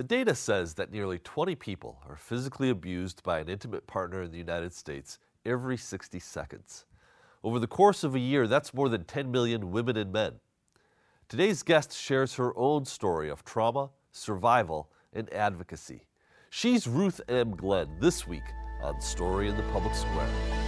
The data says that nearly 20 people are physically abused by an intimate partner in the United States every 60 seconds. Over the course of a year, that's more than 10 million women and men. Today's guest shares her own story of trauma, survival, and advocacy. She's Ruth M. Glenn this week on Story in the Public Square.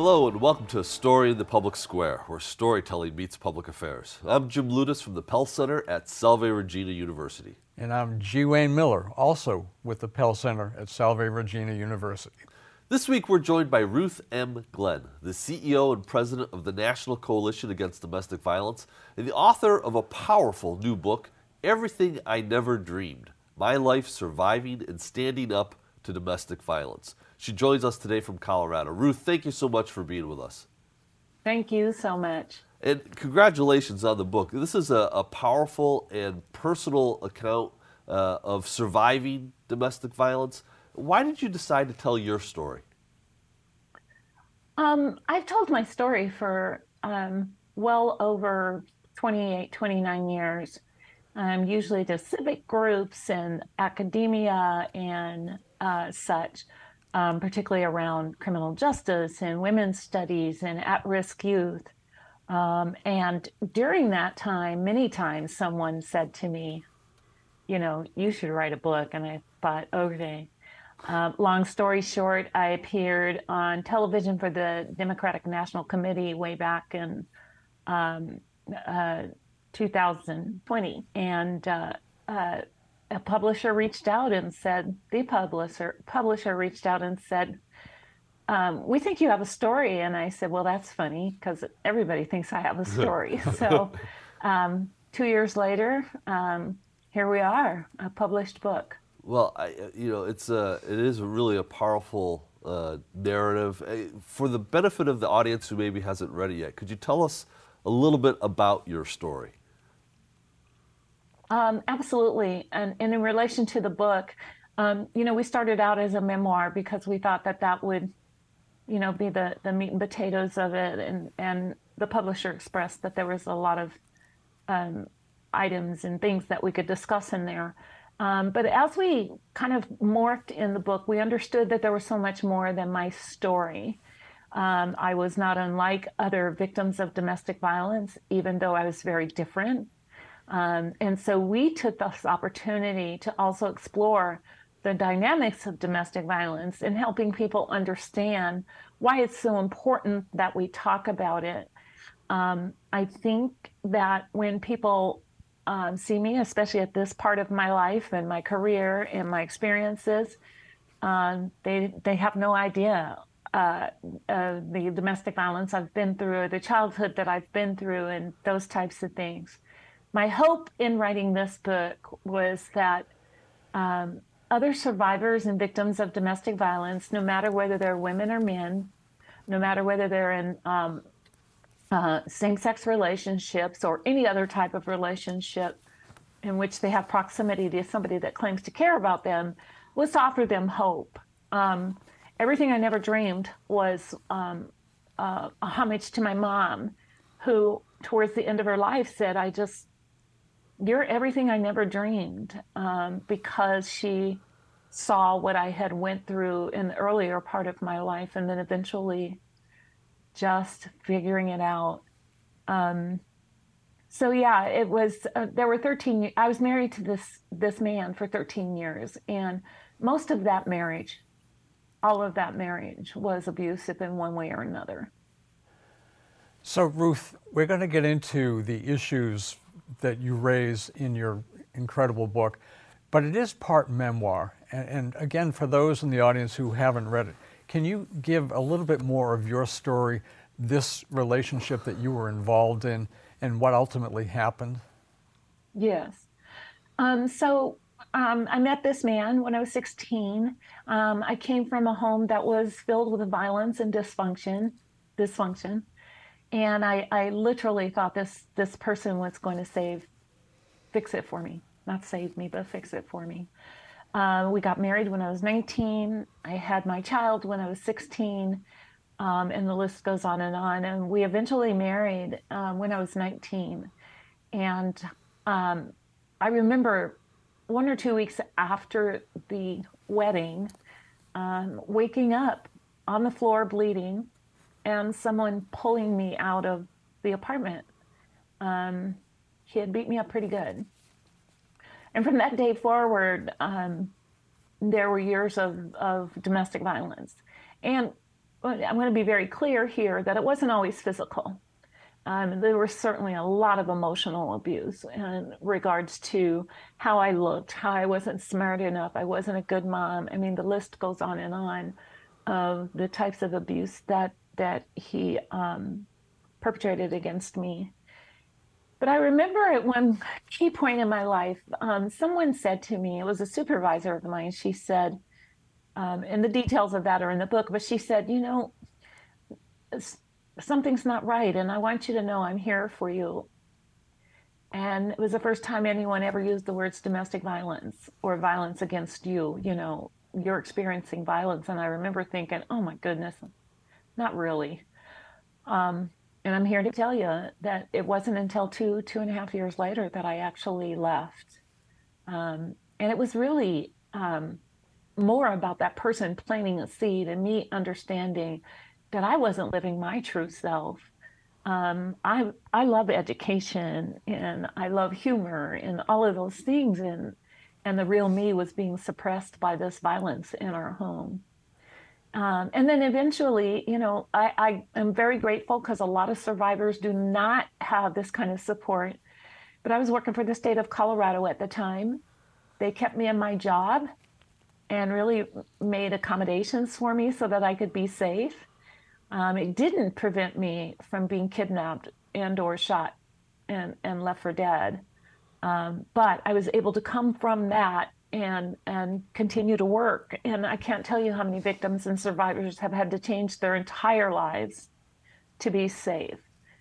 Hello and welcome to A Story in the Public Square, where storytelling meets public affairs. I'm Jim Ludes from the Pell Center at Salve Regina University. And I'm G. Wayne Miller, also with the Pell Center at Salve Regina University. This week we're joined by Ruth M. Glenn, the CEO and president of the National Coalition Against Domestic Violence, and the author of a powerful new book, Everything I Never Dreamed My Life Surviving and Standing Up to Domestic Violence. She joins us today from Colorado. Ruth, thank you so much for being with us. Thank you so much. And congratulations on the book. This is a, a powerful and personal account uh, of surviving domestic violence. Why did you decide to tell your story? Um, I've told my story for um, well over 28, 29 years, um, usually to civic groups and academia and uh, such um, particularly around criminal justice and women's studies and at risk youth. Um, and during that time, many times someone said to me, you know, you should write a book. And I thought, okay. Uh, long story short, I appeared on television for the Democratic National Committee way back in um, uh, 2020. And uh, uh a publisher reached out and said, the publisher publisher reached out and said, um, we think you have a story. And I said, well, that's funny because everybody thinks I have a story. so um, two years later, um, here we are, a published book. Well, I, you know, it's a, it is really a powerful uh, narrative. Uh, for the benefit of the audience who maybe hasn't read it yet, could you tell us a little bit about your story? Um, absolutely. And, and, in relation to the book, um, you know, we started out as a memoir because we thought that that would, you know, be the, the meat and potatoes of it. And, and the publisher expressed that there was a lot of um, items and things that we could discuss in there. Um, but as we kind of morphed in the book, we understood that there was so much more than my story. Um, I was not unlike other victims of domestic violence, even though I was very different. Um, and so we took this opportunity to also explore the dynamics of domestic violence and helping people understand why it's so important that we talk about it. Um, I think that when people um, see me, especially at this part of my life and my career and my experiences, um, they they have no idea uh, uh, the domestic violence I've been through, the childhood that I've been through, and those types of things my hope in writing this book was that um, other survivors and victims of domestic violence, no matter whether they're women or men, no matter whether they're in um, uh, same sex relationships or any other type of relationship in which they have proximity to somebody that claims to care about them, let's offer them hope. Um, everything I never dreamed was um, uh, a homage to my mom, who, towards the end of her life, said, I just you're everything I never dreamed um, because she saw what I had went through in the earlier part of my life and then eventually just figuring it out. Um, so yeah, it was, uh, there were 13, I was married to this, this man for 13 years and most of that marriage, all of that marriage was abusive in one way or another. So Ruth, we're going to get into the issues that you raise in your incredible book, but it is part memoir. And, and, again, for those in the audience who haven't read it, can you give a little bit more of your story, this relationship that you were involved in, and what ultimately happened? Yes. Um, so um, I met this man when I was 16. Um, I came from a home that was filled with violence and dysfunction, dysfunction. And I, I literally thought this this person was going to save, fix it for me, not save me, but fix it for me. Uh, we got married when I was 19. I had my child when I was 16, um, and the list goes on and on. And we eventually married um, when I was 19. And um, I remember one or two weeks after the wedding, um, waking up on the floor bleeding and someone pulling me out of the apartment. Um, he had beat me up pretty good. And from that day forward, um, there were years of, of domestic violence. And I'm going to be very clear here that it wasn't always physical. Um, there was certainly a lot of emotional abuse in regards to how I looked, how I wasn't smart enough, I wasn't a good mom. I mean, the list goes on and on of the types of abuse that that he um, perpetrated against me. But I remember at one key point in my life, um, someone said to me, it was a supervisor of mine, she said, um, and the details of that are in the book, but she said, you know, something's not right, and I want you to know I'm here for you. And it was the first time anyone ever used the words domestic violence or violence against you. You know, you're experiencing violence. And I remember thinking, oh my goodness, not really. Um, and I'm here to tell you that it wasn't until two, two and a half years later that I actually left. Um, and it was really um, more about that person planting a seed and me understanding that I wasn't living my true self. Um, I I love education and I love humor and all of those things and and the real me was being suppressed by this violence in our home. Um, and then eventually, you know, I, I am very grateful because a lot of survivors do not have this kind of support. But I was working for the state of Colorado at the time. They kept me in my job and really made accommodations for me so that I could be safe. Um, it didn't prevent me from being kidnapped and or shot and, and left for dead. Um, but I was able to come from that and and continue to work. And I can't tell you how many victims and survivors have had to change their entire lives to be safe.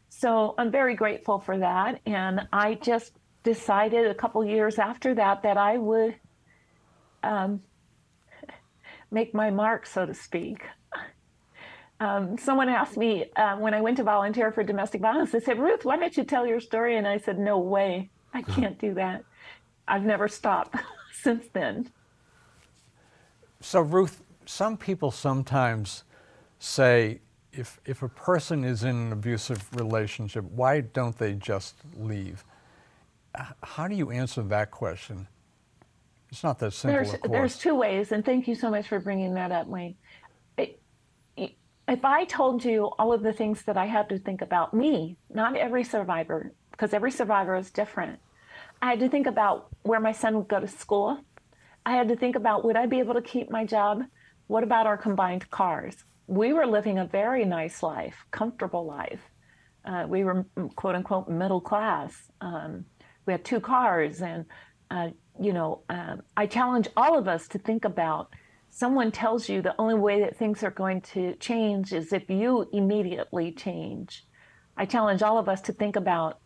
So I'm very grateful for that. And I just decided a couple years after that that I would um, make my mark, so to speak. Um, someone asked me uh, when I went to volunteer for domestic violence, they said, Ruth, why don't you tell your story? And I said, no way, I can't do that. I've never stopped since then. So, Ruth, some people sometimes say if, if a person is in an abusive relationship, why don't they just leave? How do you answer that question? It's not that simple. There's, there's two ways, and thank you so much for bringing that up, Wayne. if I told you all of the things that I had to think about me, not every survivor, because every survivor is different, I had to think about where my son would go to school. I had to think about would I be able to keep my job? What about our combined cars? We were living a very nice life, comfortable life. Uh, we were quote unquote middle class. Um, we had two cars, and uh, you know, um, I challenge all of us to think about. Someone tells you the only way that things are going to change is if you immediately change. I challenge all of us to think about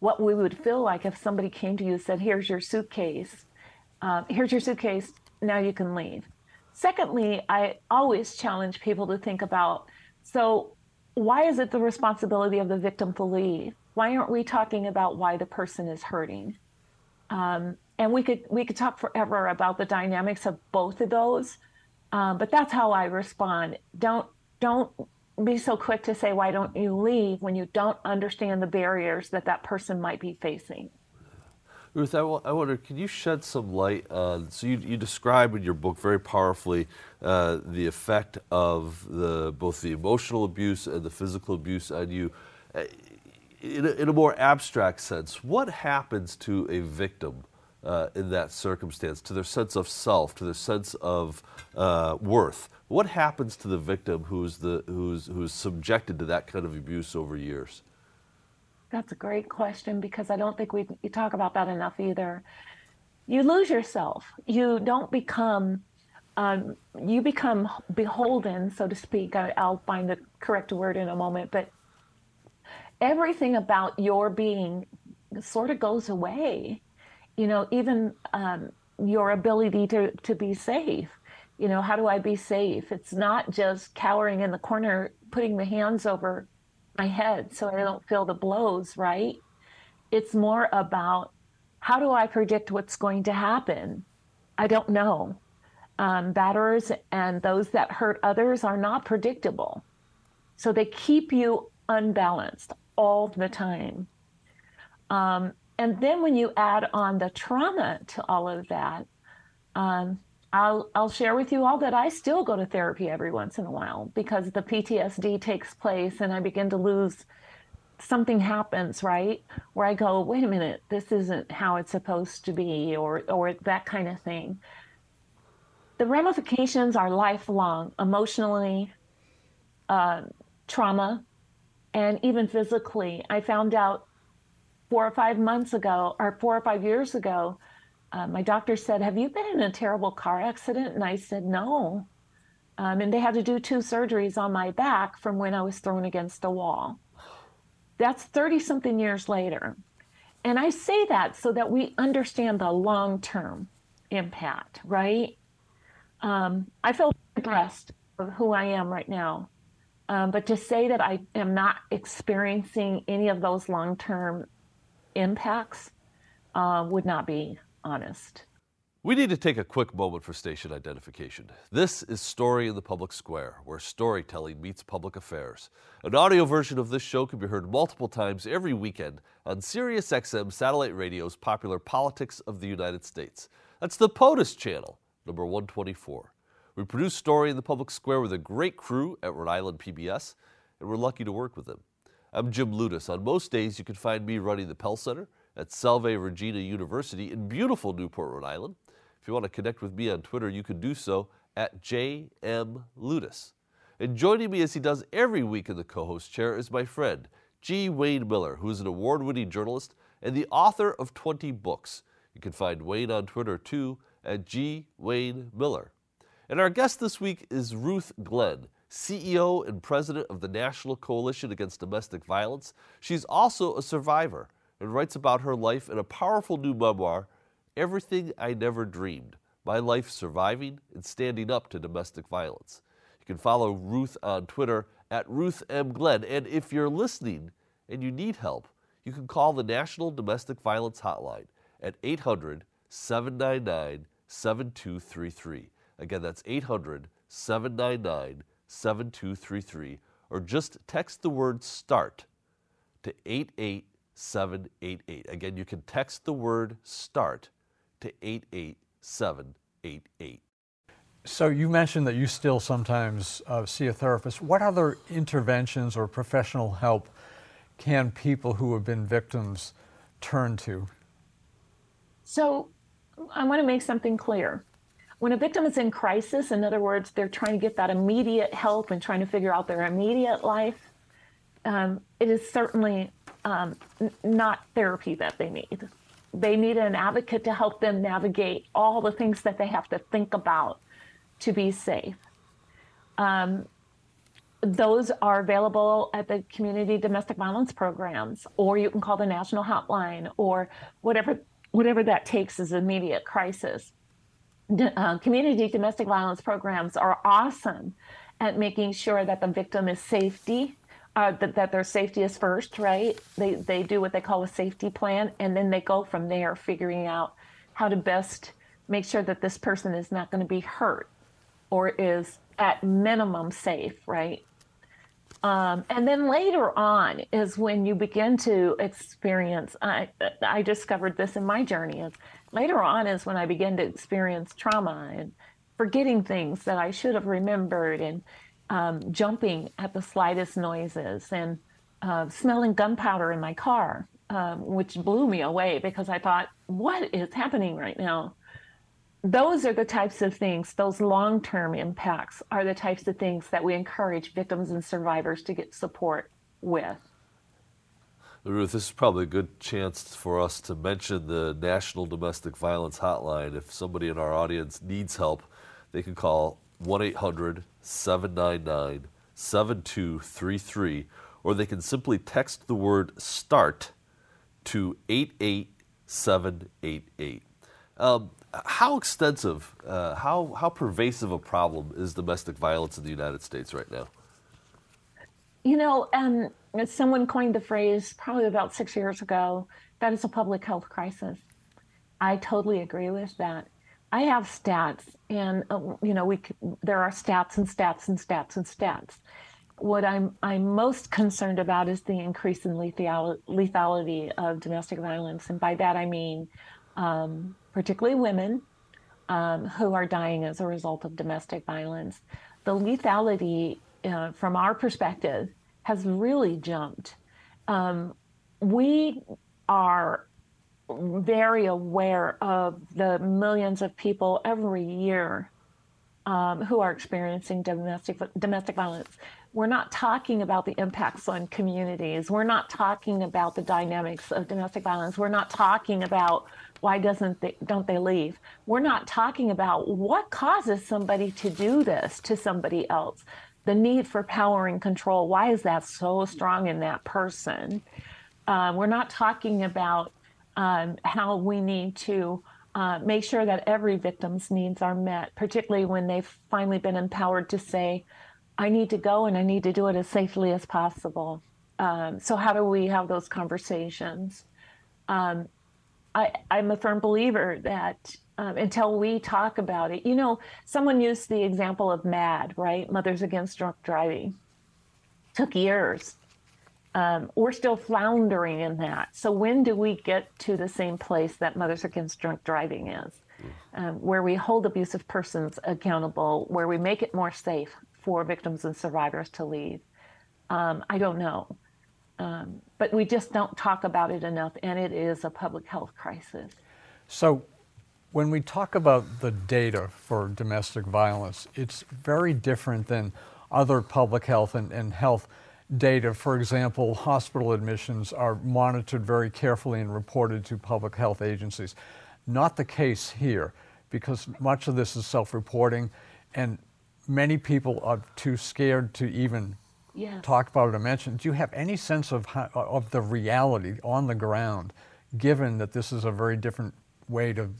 what we would feel like if somebody came to you and said, Here's your suitcase. Uh, here's your suitcase. Now you can leave. Secondly, I always challenge people to think about so, why is it the responsibility of the victim to leave? Why aren't we talking about why the person is hurting? Um, and we could we could talk forever about the dynamics of both of those, um, but that's how I respond. Don't don't be so quick to say, why don't you leave when you don't understand the barriers that that person might be facing? Ruth, I, wonder, can you shed some light on? So you, you describe in your book very powerfully uh, the effect of the both the emotional abuse and the physical abuse on you. Uh, in a, in a more abstract sense, what happens to a victim uh, in that circumstance, to their sense of self, to their sense of uh, worth? What happens to the victim who's, the, who's, who's subjected to that kind of abuse over years? That's a great question because I don't think we, talk about that enough either. You lose yourself. You don't become, um, you become beholden, so to speak. I, I'll find the correct word in a moment, but everything about your being sort of goes away. You know, even um, your ability to, to be safe. You know, how do I be safe? It's not just cowering in the corner, putting the hands over my head so I don't feel the blows, right? It's more about how do I predict what's going to happen? I don't know. Um, batters and those that hurt others are not predictable. So they keep you unbalanced all the time. Um, and then when you add on the trauma to all of that, um, I'll I'll share with you all that I still go to therapy every once in a while because the PTSD takes place and I begin to lose something happens, right? Where I go, wait a minute, this isn't how it's supposed to be or or that kind of thing. The ramifications are lifelong, emotionally, uh, trauma, and even physically. I found out four or five months ago, or four or five years ago, uh, my doctor said, Have you been in a terrible car accident? And I said, No. Um, and they had to do two surgeries on my back from when I was thrown against a wall. That's 30 something years later. And I say that so that we understand the long term impact, right? Um, I feel blessed of who I am right now. Um, but to say that I am not experiencing any of those long term impacts uh, would not be honest. We need to take a quick moment for station identification. This is Story in the Public Square, where storytelling meets public affairs. An audio version of this show can be heard multiple times every weekend on SiriusXM satellite radio's popular Politics of the United States. That's the POTUS channel, number 124. We produce Story in the Public Square with a great crew at Rhode Island PBS, and we're lucky to work with them. I'm Jim Ludes. On most days, you can find me running the Pell Center at Salve Regina University in beautiful Newport, Rhode Island. If you want to connect with me on Twitter, you can do so at JM. And joining me as he does every week in the co host chair is my friend, G. Wayne Miller, who is an award winning journalist and the author of 20 books. You can find Wayne on Twitter too at G. Wayne Miller. And our guest this week is Ruth Glenn, CEO and president of the National Coalition Against Domestic Violence. She's also a survivor and writes about her life in a powerful new memoir, Everything I Never Dreamed My Life Surviving and Standing Up to Domestic Violence. You can follow Ruth on Twitter at Ruth M. Glenn. And if you're listening and you need help, you can call the National Domestic Violence Hotline at 800 799 7233. Again, that's 800 799 7233. Or just text the word START to 88 788. Again, you can text the word START to 88788. So you mentioned that you still sometimes uh, see a therapist. What other interventions or professional help can people who have been victims turn to? So I want to make something clear. When a victim is in crisis, in other words, they're trying to get that immediate help and trying to figure out their immediate life, um, it is certainly um, n- not therapy that they need. They need an advocate to help them navigate all the things that they have to think about to be safe. Um, those are available at the community domestic violence programs, or you can call the national hotline, or whatever whatever that takes as immediate crisis. Uh, community domestic violence programs are awesome at making sure that the victim is safety uh, that, that their safety is first, right? They, they do what they call a safety plan, and then they go from there, figuring out how to best make sure that this person is not going to be hurt or is at minimum safe, right? Um, and then later on is when you begin to experience. I, I discovered this in my journey. Is later on is when I begin to experience trauma and forgetting things that I should have remembered and um, jumping at the slightest noises and uh, smelling gunpowder in my car, um, which blew me away because I thought, what is happening right now? Those are the types of things, those long term impacts are the types of things that we encourage victims and survivors to get support with. Ruth, this is probably a good chance for us to mention the National Domestic Violence Hotline. If somebody in our audience needs help, they can call 1 800 799 7233, or they can simply text the word START to 88788. Um, how extensive, uh, how, how pervasive a problem is domestic violence in the United States right now? You know, um, someone coined the phrase probably about six years ago that is a public health crisis. I totally agree with that. I have stats, and uh, you know, we there are stats and stats and stats and stats. What I'm I'm most concerned about is the increase in lethality of domestic violence, and by that I mean um, particularly women um, who are dying as a result of domestic violence. The lethality, uh, from our perspective, has really jumped. Um, we are very aware of the millions of people every year um, who are experiencing domestic domestic violence. We're not talking about the impacts on communities. We're not talking about the dynamics of domestic violence. We're not talking about why doesn't they don't they leave. We're not talking about what causes somebody to do this to somebody else. The need for power and control. Why is that so strong in that person? Uh, we're not talking about um, how we need to uh, make sure that every victim's needs are met, particularly when they've finally been empowered to say, I need to go and I need to do it as safely as possible. Um, so, how do we have those conversations? Um, I, am a firm believer that um, until we talk about it, you know, someone used the example of MADD, right? Mothers Against Drunk Driving. Took years um, we're still floundering in that. So when do we get to the same place that Mothers Against Drunk Driving is, um, where we hold abusive persons accountable, where we make it more safe for victims and survivors to leave? Um, I don't know. Um, but we just don't talk about it enough, and it is a public health crisis. So, when we talk about the data for domestic violence, it's very different than other public health and, and health data. For example, hospital admissions are monitored very carefully and reported to public health agencies. Not the case here because much of this is self reporting and many people are too scared to even yes. talk about it or mention. Do you have any sense of, how, of the reality on the ground, given that this is a very different way to,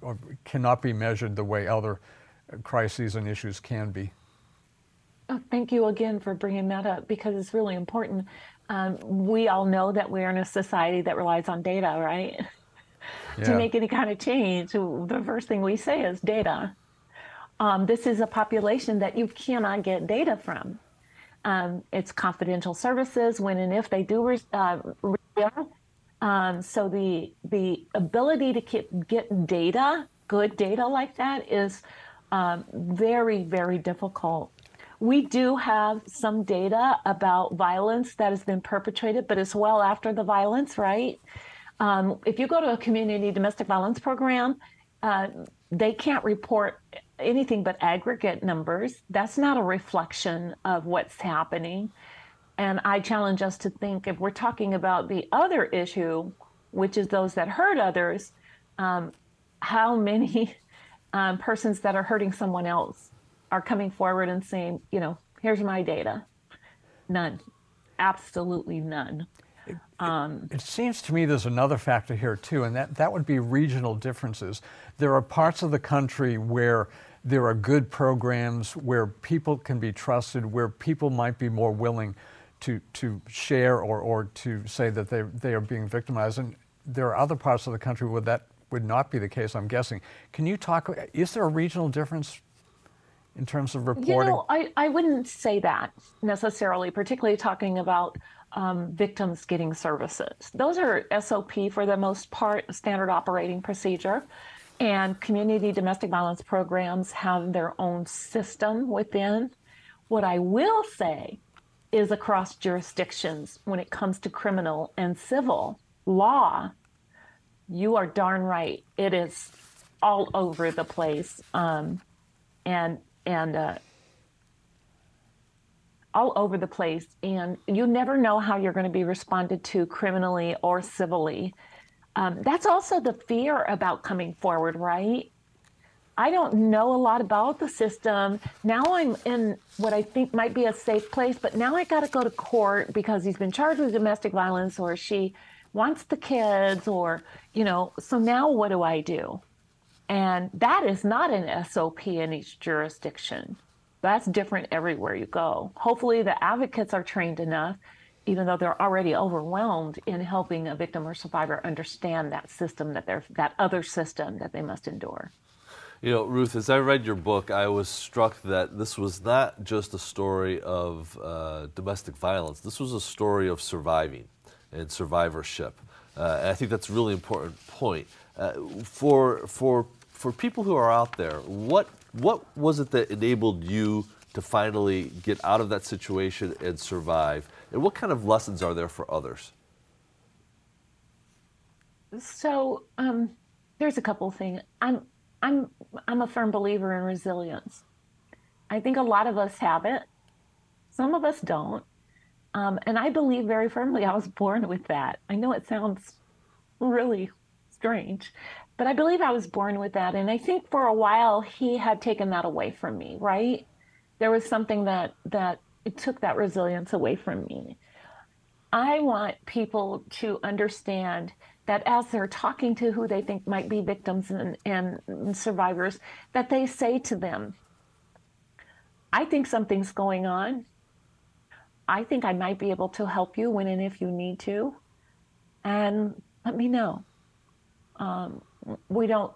cannot be measured the way other crises and issues can be? Oh, thank you again for bringing that up because it's really important. Um, we all know that we're in a society that relies on data, right? Yeah. to make any kind of change, the first thing we say is data. Um, this is a population that you cannot get data from. Um, it's confidential services when and if they do uh, um, so the the ability to get, get data, good data like that, is um, very very difficult we do have some data about violence that has been perpetrated, but as well after the violence, right? Um, if you go to a community domestic violence program, uh, they can't report anything but aggregate numbers. That's not a reflection of what's happening. And I challenge us to think if we're talking about the other issue, which is those that hurt others, um, how many um, persons that are hurting someone else are coming forward and saying, you know, here's my data. None. Absolutely none. It, um, it, seems to me there's another factor here too, and that, that would be regional differences. There are parts of the country where there are good programs, where people can be trusted, where people might be more willing to, to share or, or to say that they, they are being victimized. And there are other parts of the country where that would not be the case, I'm guessing. Can you talk, is there a regional difference in terms of reporting? You know, I, I wouldn't say that necessarily, particularly talking about um, victims getting services. Those are SOP for the most part, standard operating procedure. And community domestic violence programs have their own system within. What I will say is across jurisdictions, when it comes to criminal and civil law, you are darn right. It is all over the place. Um, and and uh, all over the place. And you never know how you're going to be responded to criminally or civilly. Um, that's also the fear about coming forward, right? I don't know a lot about the system. Now I'm in what I think might be a safe place, but now I got to go to court because he's been charged with domestic violence or she wants the kids or, you know, so now what do I do? And that is not an SOP in each jurisdiction. That's different everywhere you go. Hopefully, the advocates are trained enough, even though they're already overwhelmed in helping a victim or survivor understand that system that they're that other system that they must endure. You know, Ruth, as I read your book, I was struck that this was not just a story of uh, domestic violence. This was a story of surviving and survivorship. Uh, and I think that's a really important point. Uh, for, for for people who are out there, what what was it that enabled you to finally get out of that situation and survive? And what kind of lessons are there for others? So um, there's a couple things. I'm I'm I'm a firm believer in resilience. I think a lot of us have it. Some of us don't. Um, and I believe very firmly I was born with that. I know it sounds really strange, but I believe I was born with that. And I think for a while he had taken that away from me, right? There was something that that it took that resilience away from me. I want people to understand that as they're talking to who they think might be victims and, and survivors, that they say to them, I think something's going on. I think I might be able to help you when and if you need to. And let me know. Um, we don't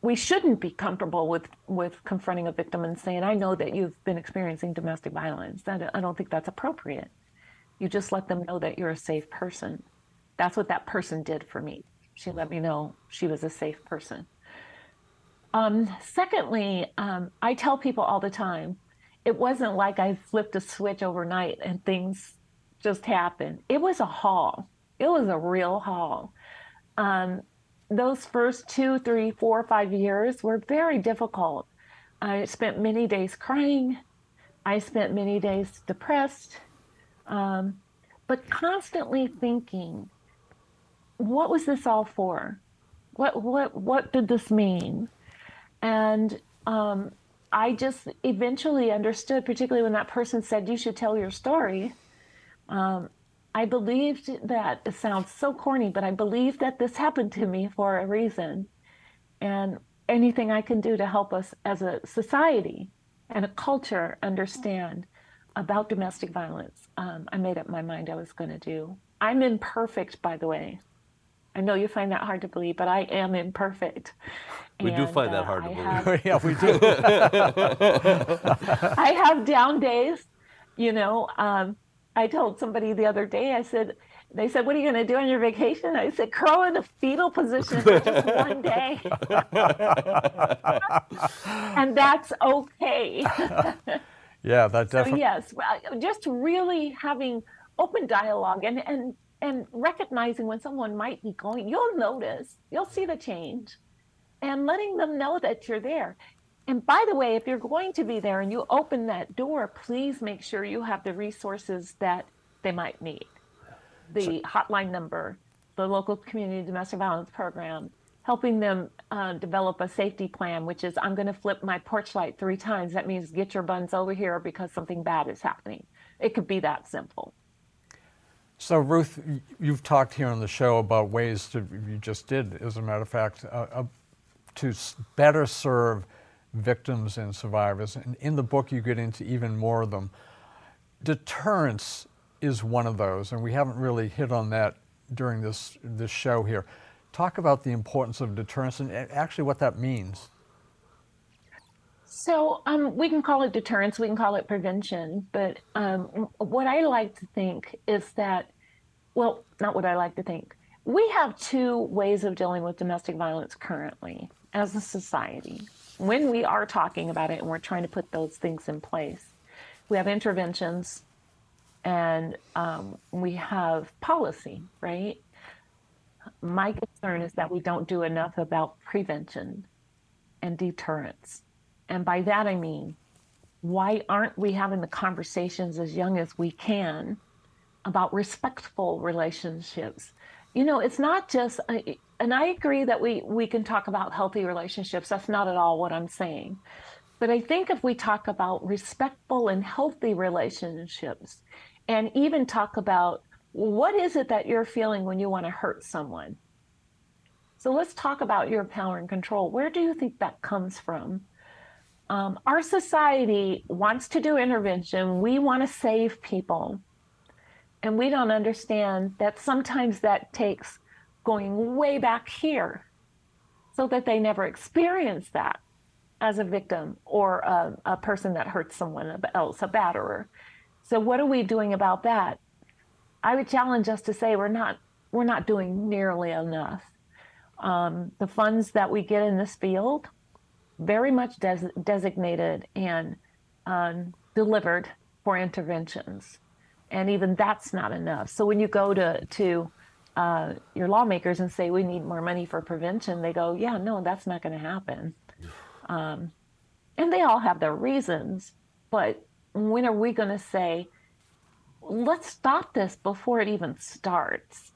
we shouldn't be comfortable with with confronting a victim and saying i know that you've been experiencing domestic violence that i don't think that's appropriate you just let them know that you're a safe person that's what that person did for me. She let me know she was a safe person. Um, secondly um, i tell people all the time it wasn't like i flipped a switch overnight and things just happened. It was a haul. It was a real haul. Um, those first two, three, four, five years were very difficult. I spent many days crying. I spent many days depressed, um, but constantly thinking, what was this all for? What what what did this mean? And um, I just eventually understood, particularly when that person said, "You should tell your story." Um, I believed that it sounds so corny, but I believed that this happened to me for a reason. And anything I can do to help us as a society and a culture understand about domestic violence, um, I made up my mind I was going to do. I'm imperfect, by the way. I know you find that hard to believe, but I am imperfect. We and, do find uh, that hard to I believe. Have, yeah, we do. I have down days, you know. Um, I told somebody the other day, I said, they said, What are you going to do on your vacation? I said, Curl in a fetal position for just one day. and that's okay. yeah, that definitely. So, yes, just really having open dialogue and, and, and recognizing when someone might be going, you'll notice, you'll see the change, and letting them know that you're there. And by the way, if you're going to be there and you open that door, please make sure you have the resources that they might need. The so, hotline number, the local community domestic violence program, helping them uh, develop a safety plan, which is I'm going to flip my porch light three times. That means get your buns over here because something bad is happening. It could be that simple. So, Ruth, you've talked here on the show about ways to, you just did, as a matter of fact, uh, uh, to better serve victims and survivors. And in the book, you get into even more of them. Deterrence is one of those, and we haven't really hit on that during this, this show here. Talk about the importance of deterrence and actually what that means. So um, we can call it deterrence, we can call it prevention, but um, what I like to think is that, well, not what I like to think. We have two ways of dealing with domestic violence currently as a society when we are talking about it and we're trying to put those things in place, we have interventions and um, we have policy, right? My concern is that we don't do enough about prevention and deterrence. And by that I mean, why aren't we having the conversations as young as we can about respectful relationships you know, it's not just, uh, and I agree that we we can talk about healthy relationships. That's not at all what I'm saying. But I think if we talk about respectful and healthy relationships, and even talk about what is it that you're feeling when you want to hurt someone. So let's talk about your power and control. Where do you think that comes from? Um, our society wants to do intervention. We want to save people. And we don't understand that sometimes that takes going way back here so that they never experience that as a victim or a, a person that hurts someone else, a batterer. So what are we doing about that? I would challenge us to say we're not we're not doing nearly enough. Um, the funds that we get in this field, very much des- designated and um, delivered for interventions, and even that's not enough. So when you go to to uh, your lawmakers and say we need more money for prevention, they go, yeah, no, that's not going to happen. Um, and they all have their reasons, but when are we going to say, let's stop this before it even starts?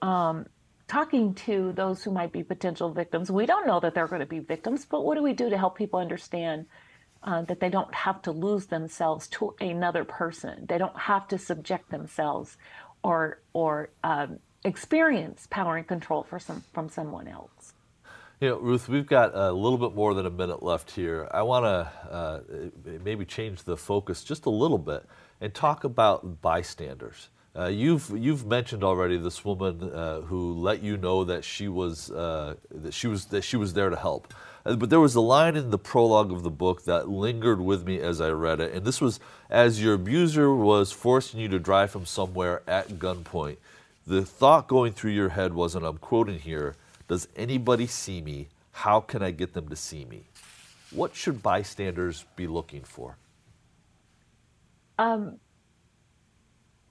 Um, talking to those who might be potential victims, we don't know that they're going to be victims, but what do we do to help people understand uh, that they don't have to lose themselves to another person? They don't have to subject themselves or or um, experience power and control for some from someone else. You know, Ruth, we've got a little bit more than a minute left here. I want to uh, maybe change the focus just a little bit and talk about bystanders. Uh, you've you've mentioned already this woman uh, who let you know that she was uh, that she was that she was there to help. Uh, but there was a line in the prologue of the book that lingered with me as I read it, and this was as your abuser was forcing you to drive from somewhere at gunpoint. The thought going through your head was, and I'm quoting here does anybody see me? How can I get them to see me? What should bystanders be looking for? Um,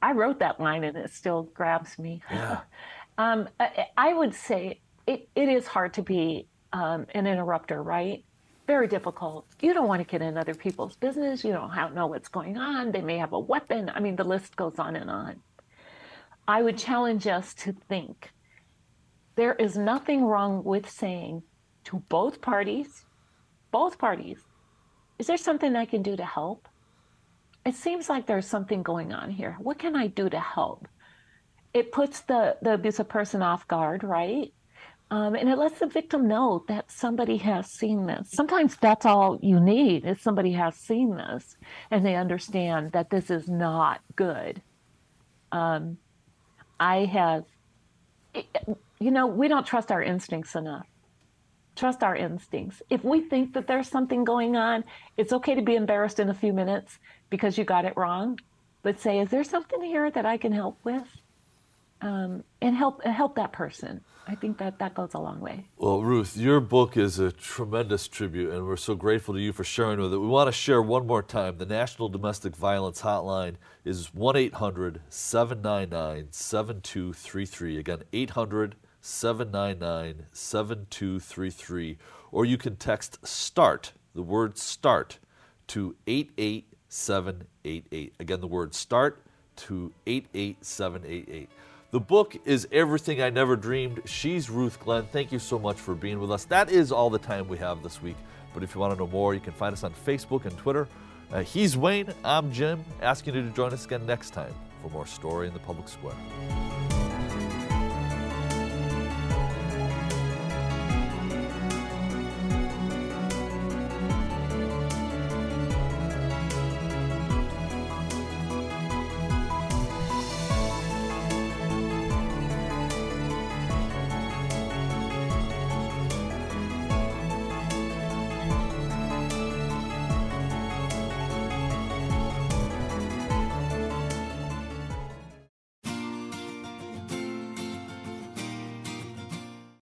I wrote that line and it still grabs me. Yeah. um, I, I, would say it, it is hard to be um, an interrupter, right? Very difficult. You don't want to get in other people's business. You don't know what's going on. They may have a weapon. I mean, the list goes on and on. I would challenge us to think there is nothing wrong with saying to both parties, both parties, is there something I can do to help? It seems like there's something going on here. What can I do to help? It puts the, the abusive person off guard, right? Um, and it lets the victim know that somebody has seen this. Sometimes that's all you need is somebody has seen this and they understand that this is not good. Um, I have you know, we don't trust our instincts enough. Trust our instincts. If we think that there's something going on, it's okay to be embarrassed in a few minutes because you got it wrong. But say, is there something here that I can help with? Um, and help help that person. I think that that goes a long way. Well, Ruth, your book is a tremendous tribute, and we're so grateful to you for sharing with it. We want to share one more time. The National Domestic Violence Hotline is 1 800 799 7233. Again, 800 799 7233. Or you can text START, the word START, to 88788. Again, the word START to 88788. The book is Everything I Never Dreamed. She's Ruth Glenn. Thank you so much for being with us. That is all the time we have this week. But if you want to know more, you can find us on Facebook and Twitter. Uh, he's Wayne. I'm Jim. Asking you to join us again next time for more Story in the Public Square.